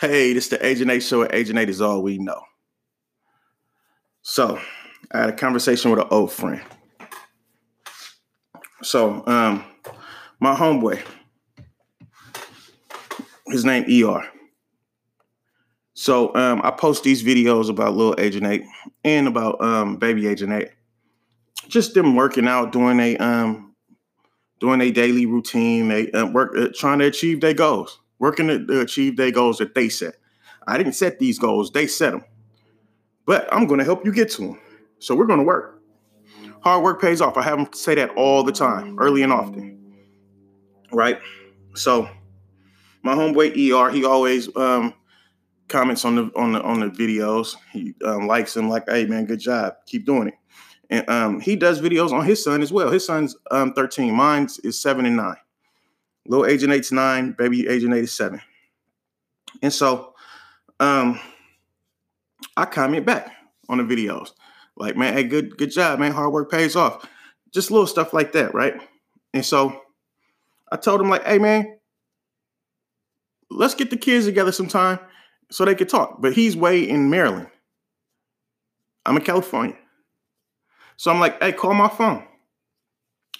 Hey, this is the Agent 8 show. Agent 8 is all we know. So, I had a conversation with an old friend. So, um, my homeboy, his name ER. So, um, I post these videos about little Agent 8 and about um, baby Agent 8. Just them working out, doing a um, doing a daily routine, they uh, work uh, trying to achieve their goals working to achieve their goals that they set. I didn't set these goals, they set them. But I'm going to help you get to them. So we're going to work. Hard work pays off. I have them say that all the time, early and often. Right? So my homeboy ER, he always um, comments on the on the on the videos. He um, likes them like, hey man, good job. Keep doing it. And um, he does videos on his son as well. His son's um, 13. Mine is seven and nine. Little Agent Eight's nine, baby Agent Eight is. And so um I comment back on the videos. Like, man, hey, good, good job, man. Hard work pays off. Just little stuff like that, right? And so I told him, like, hey man, let's get the kids together sometime so they could talk. But he's way in Maryland. I'm in California. So I'm like, hey, call my phone.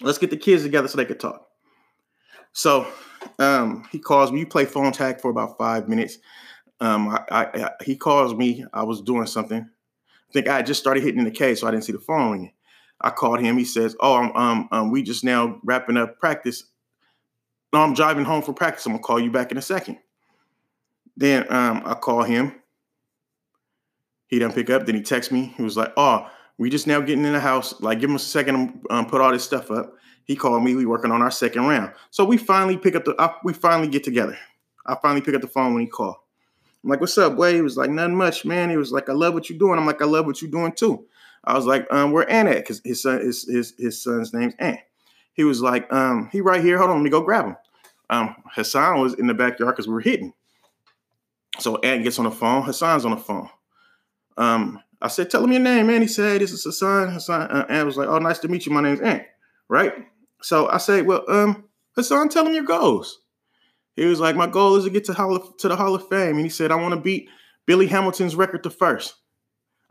Let's get the kids together so they could talk. So um, he calls me. You play phone tag for about five minutes. Um, I, I, I, he calls me. I was doing something. I think I just started hitting the K, so I didn't see the phone ringing. I called him. He says, "Oh, I'm, um, um, we just now wrapping up practice. No, I'm driving home from practice. I'm gonna call you back in a second. Then um, I call him. He didn't pick up. Then he texts me. He was like, "Oh, we just now getting in the house. Like, give him a second. Um, put all this stuff up." He called me. We working on our second round. So we finally pick up the. I, we finally get together. I finally pick up the phone when he called. I'm like, "What's up, boy?" He was like, "Nothing much, man." He was like, "I love what you're doing." I'm like, "I love what you're doing too." I was like, um, "Where Ant at?" Because his son, his, his his son's name's Ant. He was like, um, "He right here. Hold on, let me go grab him." Um, Hassan was in the backyard because we were hitting. So Ant gets on the phone. Hassan's on the phone. Um, I said, "Tell him your name, man." He said, "This is Hassan." Hassan. Uh, Ant was like, "Oh, nice to meet you. My name's Ant." Right. So I say, well, um, Hassan, tell him your goals. He was like, my goal is to get to Hall of, to the Hall of Fame, and he said, I want to beat Billy Hamilton's record to first.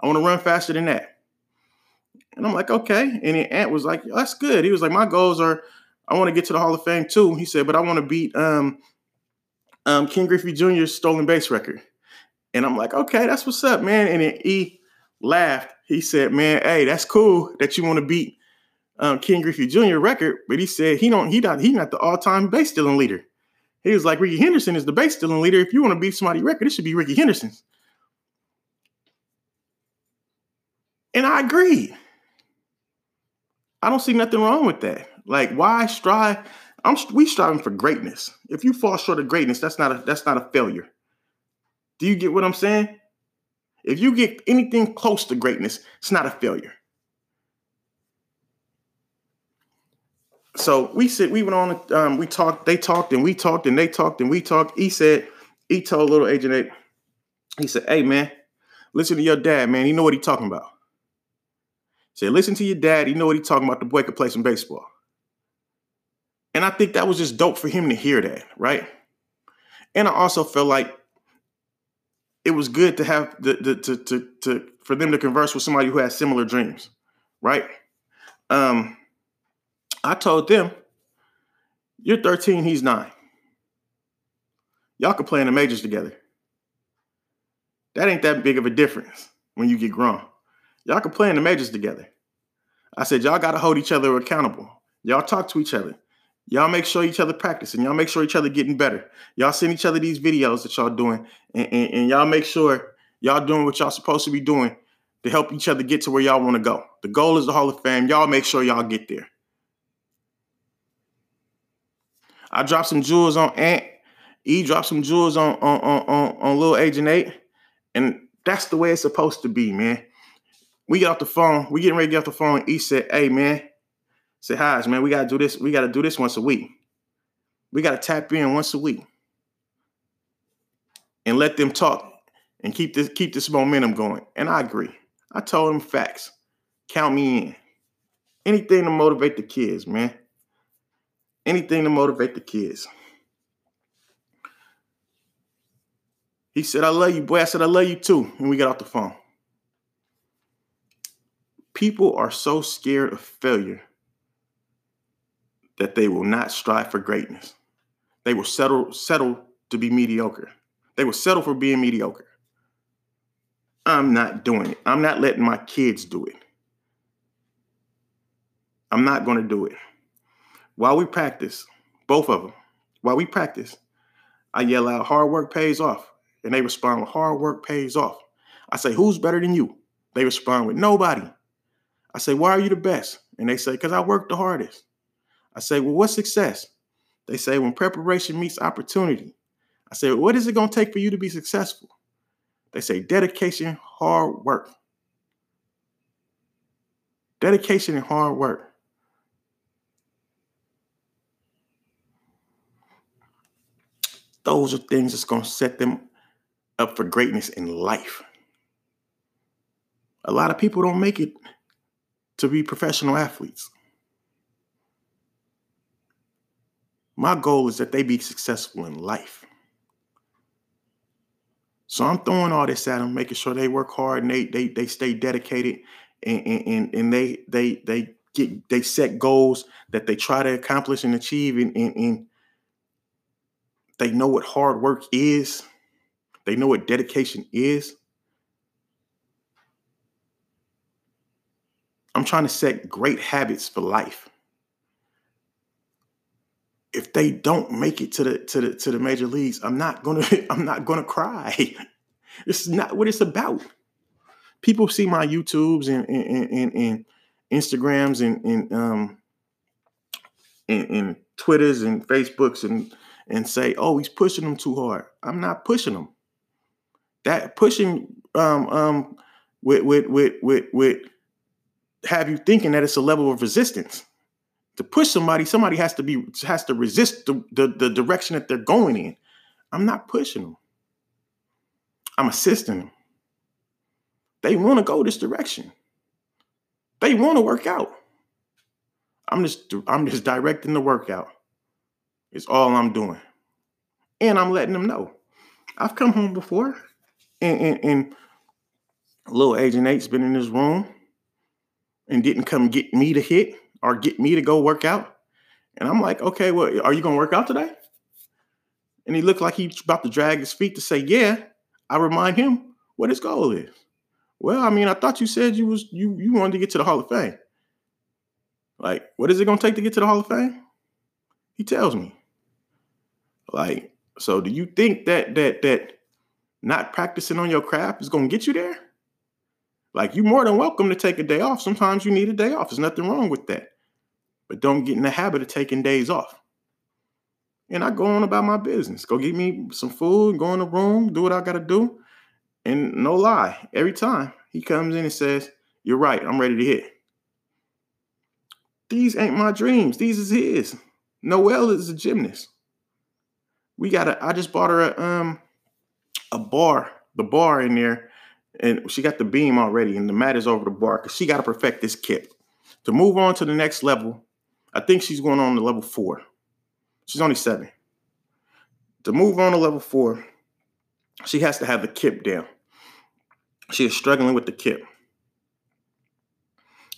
I want to run faster than that. And I'm like, okay. And the Ant was like, that's good. He was like, my goals are, I want to get to the Hall of Fame too. He said, but I want to beat um, um, Ken Griffey Jr.'s stolen base record. And I'm like, okay, that's what's up, man. And then he laughed. He said, man, hey, that's cool that you want to beat um, Ken Griffey Jr. record, but he said he don't he not he not the all time base stealing leader. He was like Rickey Henderson is the base stealing leader. If you want to beat somebody record, it should be Rickey Henderson's. And I agree. I don't see nothing wrong with that. Like, why strive? I'm we striving for greatness. If you fall short of greatness, that's not a that's not a failure. Do you get what I'm saying? If you get anything close to greatness, it's not a failure. So we said we went on. Um, we talked. They talked, and we talked, and they talked, and we talked. He said he told little agent eight. He said, "Hey man, listen to your dad, man. He know what he talking about." He said, "Listen to your dad. He know what he talking about. The boy could play some baseball." And I think that was just dope for him to hear that, right? And I also felt like it was good to have the, the to, to to for them to converse with somebody who has similar dreams, right? Um, I told them, you're 13, he's nine. Y'all can play in the majors together. That ain't that big of a difference when you get grown. Y'all can play in the majors together. I said, y'all got to hold each other accountable. Y'all talk to each other. Y'all make sure each other practicing. Y'all make sure each other getting better. Y'all send each other these videos that y'all doing, and, and, and y'all make sure y'all doing what y'all supposed to be doing to help each other get to where y'all want to go. The goal is the Hall of Fame. Y'all make sure y'all get there. I dropped some jewels on Ant. E dropped some jewels on on on on, on little Agent Eight, and that's the way it's supposed to be, man. We get off the phone. We getting ready to get off the phone. E said, "Hey, man." Say, "Hi, man. We gotta do this. We gotta do this once a week. We gotta tap in once a week and let them talk and keep this keep this momentum going." And I agree. I told him facts. Count me in. Anything to motivate the kids, man anything to motivate the kids. He said, I love you, boy. I said, I love you too. And we got off the phone. People are so scared of failure that they will not strive for greatness. They will settle settle to be mediocre. They will settle for being mediocre. I'm not doing it. I'm not letting my kids do it. I'm not going to do it. While we practice, both of them, while we practice, I yell out, hard work pays off. And they respond with, hard work pays off. I say, who's better than you? They respond with, nobody. I say, why are you the best? And they say, because I work the hardest. I say, well, what's success? They say, when preparation meets opportunity. I say, what is it going to take for you to be successful? They say, dedication, hard work. Dedication and hard work. Those are things that's going to set them up for greatness in life. A lot of people don't make it to be professional athletes. My goal is that they be successful in life. So I'm throwing all this at them, making sure they work hard and they they they stay dedicated and and, and they they they get they set goals that they try to accomplish and achieve and, and, and they know what hard work is. They know what dedication is. I'm trying to set great habits for life. If they don't make it to the to the to the major leagues, I'm not gonna I'm not gonna cry. It's not what it's about. People see my YouTubes and and, and, and Instagrams and, and um and, and Twitters and Facebooks and and say, "Oh, he's pushing them too hard." I'm not pushing them. That pushing um um with with with with with have you thinking that it's a level of resistance. To push somebody, somebody has to be has to resist the, the, the direction that they're going in. I'm not pushing them. I'm assisting them. They want to go this direction. They want to work out. I'm just I'm just directing the workout. It's all I'm doing. And I'm letting them know. I've come home before and, and, and little Agent Eight's been in this room and didn't come get me to hit or get me to go work out. And I'm like, okay, well, are you gonna work out today? And he looked like he's about to drag his feet to say, yeah. I remind him what his goal is. Well, I mean, I thought you said you was you you wanted to get to the Hall of Fame. Like, what is it gonna take to get to the Hall of Fame? He tells me. Like, so do you think that that that not practicing on your craft is gonna get you there? Like, you're more than welcome to take a day off. Sometimes you need a day off. There's nothing wrong with that. But don't get in the habit of taking days off. And I go on about my business. Go get me some food, go in the room, do what I gotta do. And no lie, every time he comes in and says, You're right, I'm ready to hit. These ain't my dreams. These is his. Noel is a gymnast we got a. I just bought her a um a bar, the bar in there, and she got the beam already, and the mat is over the bar because she got to perfect this kip to move on to the next level. I think she's going on to level four. She's only seven. To move on to level four, she has to have the kip down. She is struggling with the kip.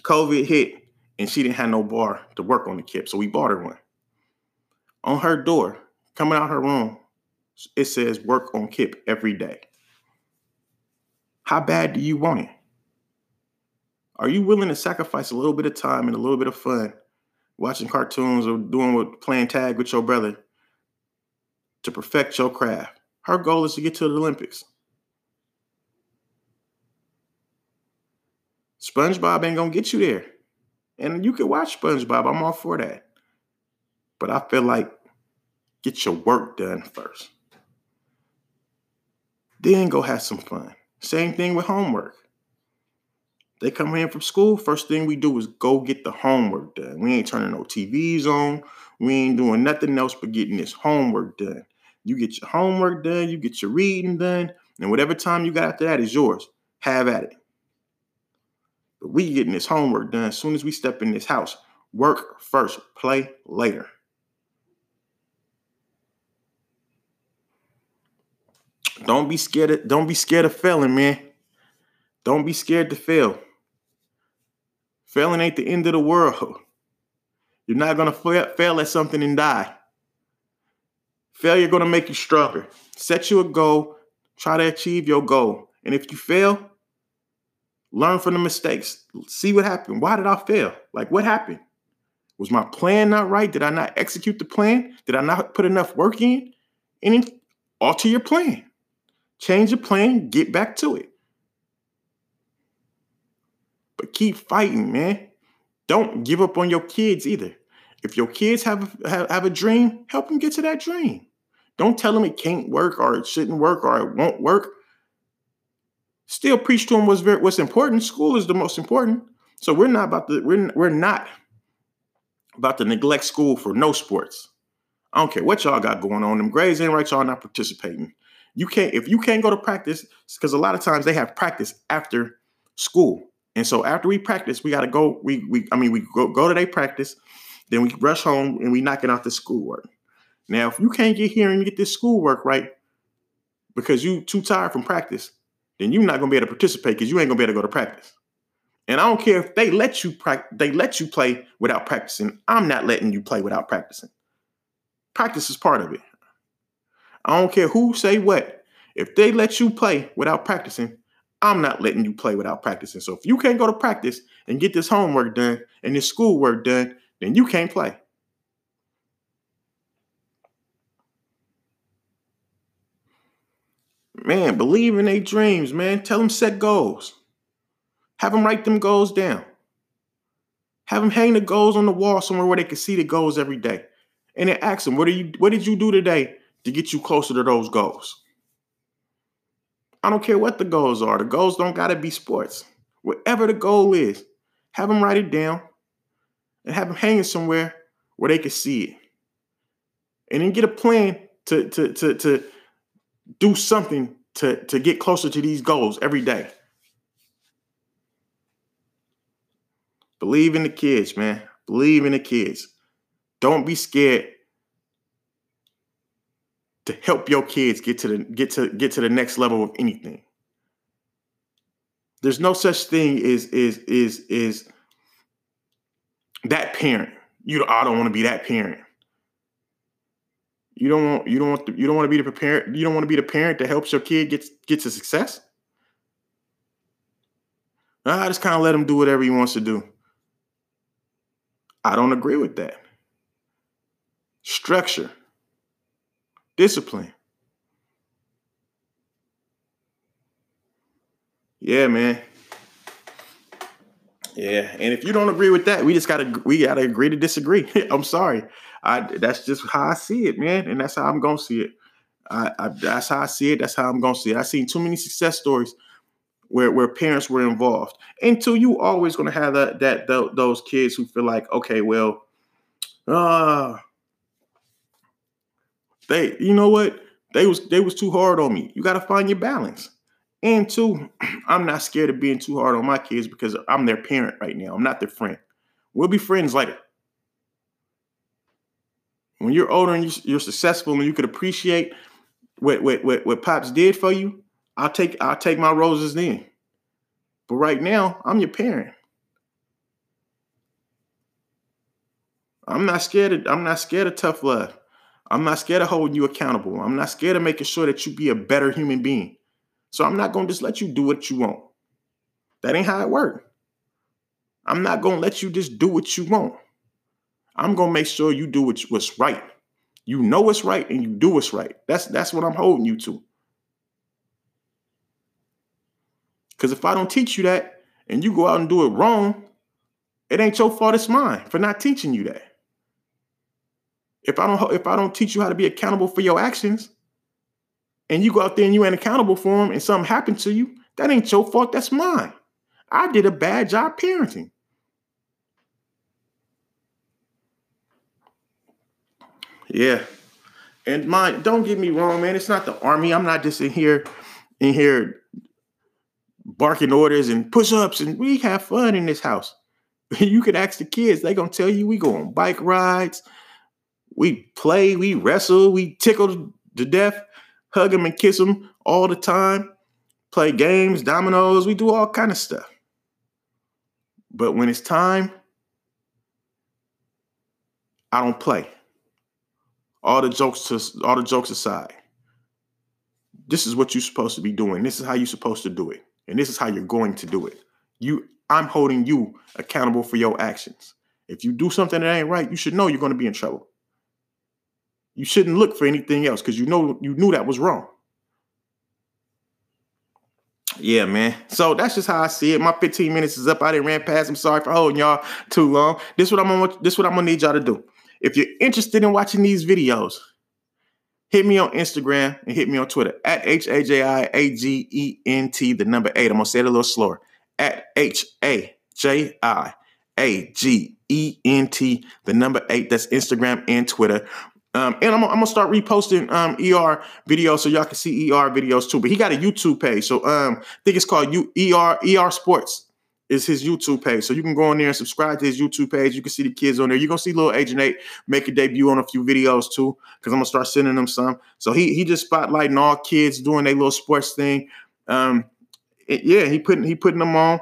COVID hit and she didn't have no bar to work on the kip, so we bought her one. On her door, coming out her room, it says work on Kip every day. How bad do you want it? Are you willing to sacrifice a little bit of time and a little bit of fun watching cartoons or doing what playing tag with your brother to perfect your craft? Her goal is to get to the Olympics. SpongeBob ain't gonna get you there. And you can watch SpongeBob. I'm all for that. But I feel like Get your work done first. Then go have some fun. Same thing with homework. They come in from school, first thing we do is go get the homework done. We ain't turning no TVs on. We ain't doing nothing else but getting this homework done. You get your homework done, you get your reading done, and whatever time you got after that is yours. Have at it. But we getting this homework done as soon as we step in this house. Work first, play later. Don't be scared of, don't be scared of failing, man. Don't be scared to fail. Failing ain't the end of the world. You're not gonna fail, fail at something and die. Failure is gonna make you stronger. Set you a goal, try to achieve your goal. And if you fail, learn from the mistakes. See what happened. Why did I fail? Like what happened? Was my plan not right? Did I not execute the plan? Did I not put enough work in? And alter your plan. Change your plan, get back to it. But keep fighting, man. Don't give up on your kids either. If your kids have, have, have a dream, help them get to that dream. Don't tell them it can't work or it shouldn't work or it won't work. Still preach to them what's very, what's important. School is the most important. So we're not about to we're, we're not about to neglect school for no sports. I don't care what y'all got going on. Them grades ain't right. Y'all not participating. You can't if you can't go to practice because a lot of times they have practice after school. And so after we practice, we got to go. We we I mean we go go to their practice, then we rush home and we knocking out the schoolwork. Now, if you can't get here and get this schoolwork right because you too tired from practice, then you're not gonna be able to participate because you ain't gonna be able to go to practice. And I don't care if they let you practice, they let you play without practicing. I'm not letting you play without practicing. Practice is part of it. I don't care who say what. If they let you play without practicing, I'm not letting you play without practicing. So if you can't go to practice and get this homework done and this schoolwork done, then you can't play. Man, believe in their dreams, man. Tell them set goals. Have them write them goals down. Have them hang the goals on the wall somewhere where they can see the goals every day. And then ask them, what, are you, what did you do today to get you closer to those goals? I don't care what the goals are. The goals don't got to be sports. Whatever the goal is, have them write it down and have them hanging somewhere where they can see it. And then get a plan to, to, to, to do something to, to get closer to these goals every day. Believe in the kids, man. Believe in the kids. Don't be scared to help your kids get to the get to get to the next level of anything. There's no such thing as is is is that parent. You I don't want to be that parent. You don't want you don't want the, you don't want to be the parent you don't want to be the parent that helps your kid get get to success. I just kind of let him do whatever he wants to do. I don't agree with that. Structure, discipline. Yeah, man. Yeah, and if you don't agree with that, we just gotta we gotta agree to disagree. I'm sorry. I that's just how I see it, man, and that's how I'm gonna see it. I, I, that's how I see it. That's how I'm gonna see it. I've seen too many success stories where where parents were involved. Until you always gonna have that that, that those kids who feel like, okay, well, uh they you know what they was they was too hard on me. You got to find your balance. And two, I'm not scared of being too hard on my kids because I'm their parent right now. I'm not their friend. We'll be friends later when you're older and you're successful and you could appreciate what, what what what pops did for you, I'll take I'll take my roses then. But right now, I'm your parent. I'm not scared of I'm not scared of tough love. I'm not scared of holding you accountable. I'm not scared of making sure that you be a better human being. So I'm not gonna just let you do what you want. That ain't how it works. I'm not gonna let you just do what you want. I'm gonna make sure you do what's right. You know what's right and you do what's right. That's that's what I'm holding you to. Because if I don't teach you that and you go out and do it wrong, it ain't your fault, it's mine for not teaching you that. If I don't if I don't teach you how to be accountable for your actions, and you go out there and you ain't accountable for them and something happened to you, that ain't your fault, that's mine. I did a bad job parenting. Yeah. And my don't get me wrong, man. It's not the army. I'm not just in here in here barking orders and push-ups and we have fun in this house. You could ask the kids, they gonna tell you we go on bike rides, we play, we wrestle, we tickle to death. hug them and kiss them all the time, play games, dominoes. We do all kind of stuff. But when it's time, I don't play. All the jokes to all the jokes aside. This is what you're supposed to be doing. This is how you're supposed to do it. And this is how you're going to do it. You I'm holding you accountable for your actions. If you do something that ain't right, you should know you're going to be in trouble. You shouldn't look for anything else because you know you knew that was wrong. Yeah, man. So that's just how I see it. My 15 minutes is up. I didn't ran past. I'm sorry for holding y'all too long. This what I'm gonna this what I'm gonna need y'all to do. If you're interested in watching these videos, hit me on Instagram and hit me on Twitter at H A J I A G E N T, the number eight. I'm gonna say it a little slower. At H A J I A G E N T, the number eight. That's Instagram and Twitter. Um, and I'm, I'm, gonna start reposting um, ER videos so y'all can see ER videos too. But he got a YouTube page, so um, I think it's called U- ER ER Sports is his YouTube page. So you can go on there and subscribe to his YouTube page. You can see the kids on there. You're gonna see little Agent Eight make a debut on a few videos too, because I'm gonna start sending them some. So he he just spotlighting all kids doing their little sports thing. Um, it, yeah, he putting he putting them on.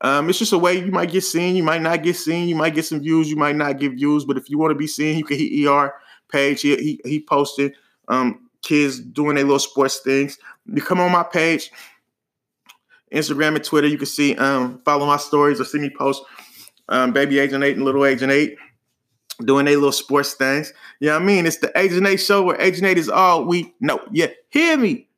Um, it's just a way you might get seen, you might not get seen, you might get some views, you might not get views. But if you want to be seen, you can hit ER page. He he, he posted um, kids doing their little sports things. You come on my page, Instagram and Twitter. You can see um, follow my stories or see me post. Um, baby Agent Eight and Little Agent Eight doing their little sports things. You know what I mean? It's the Agent Eight show where Agent Eight is all we know. Yeah, hear me.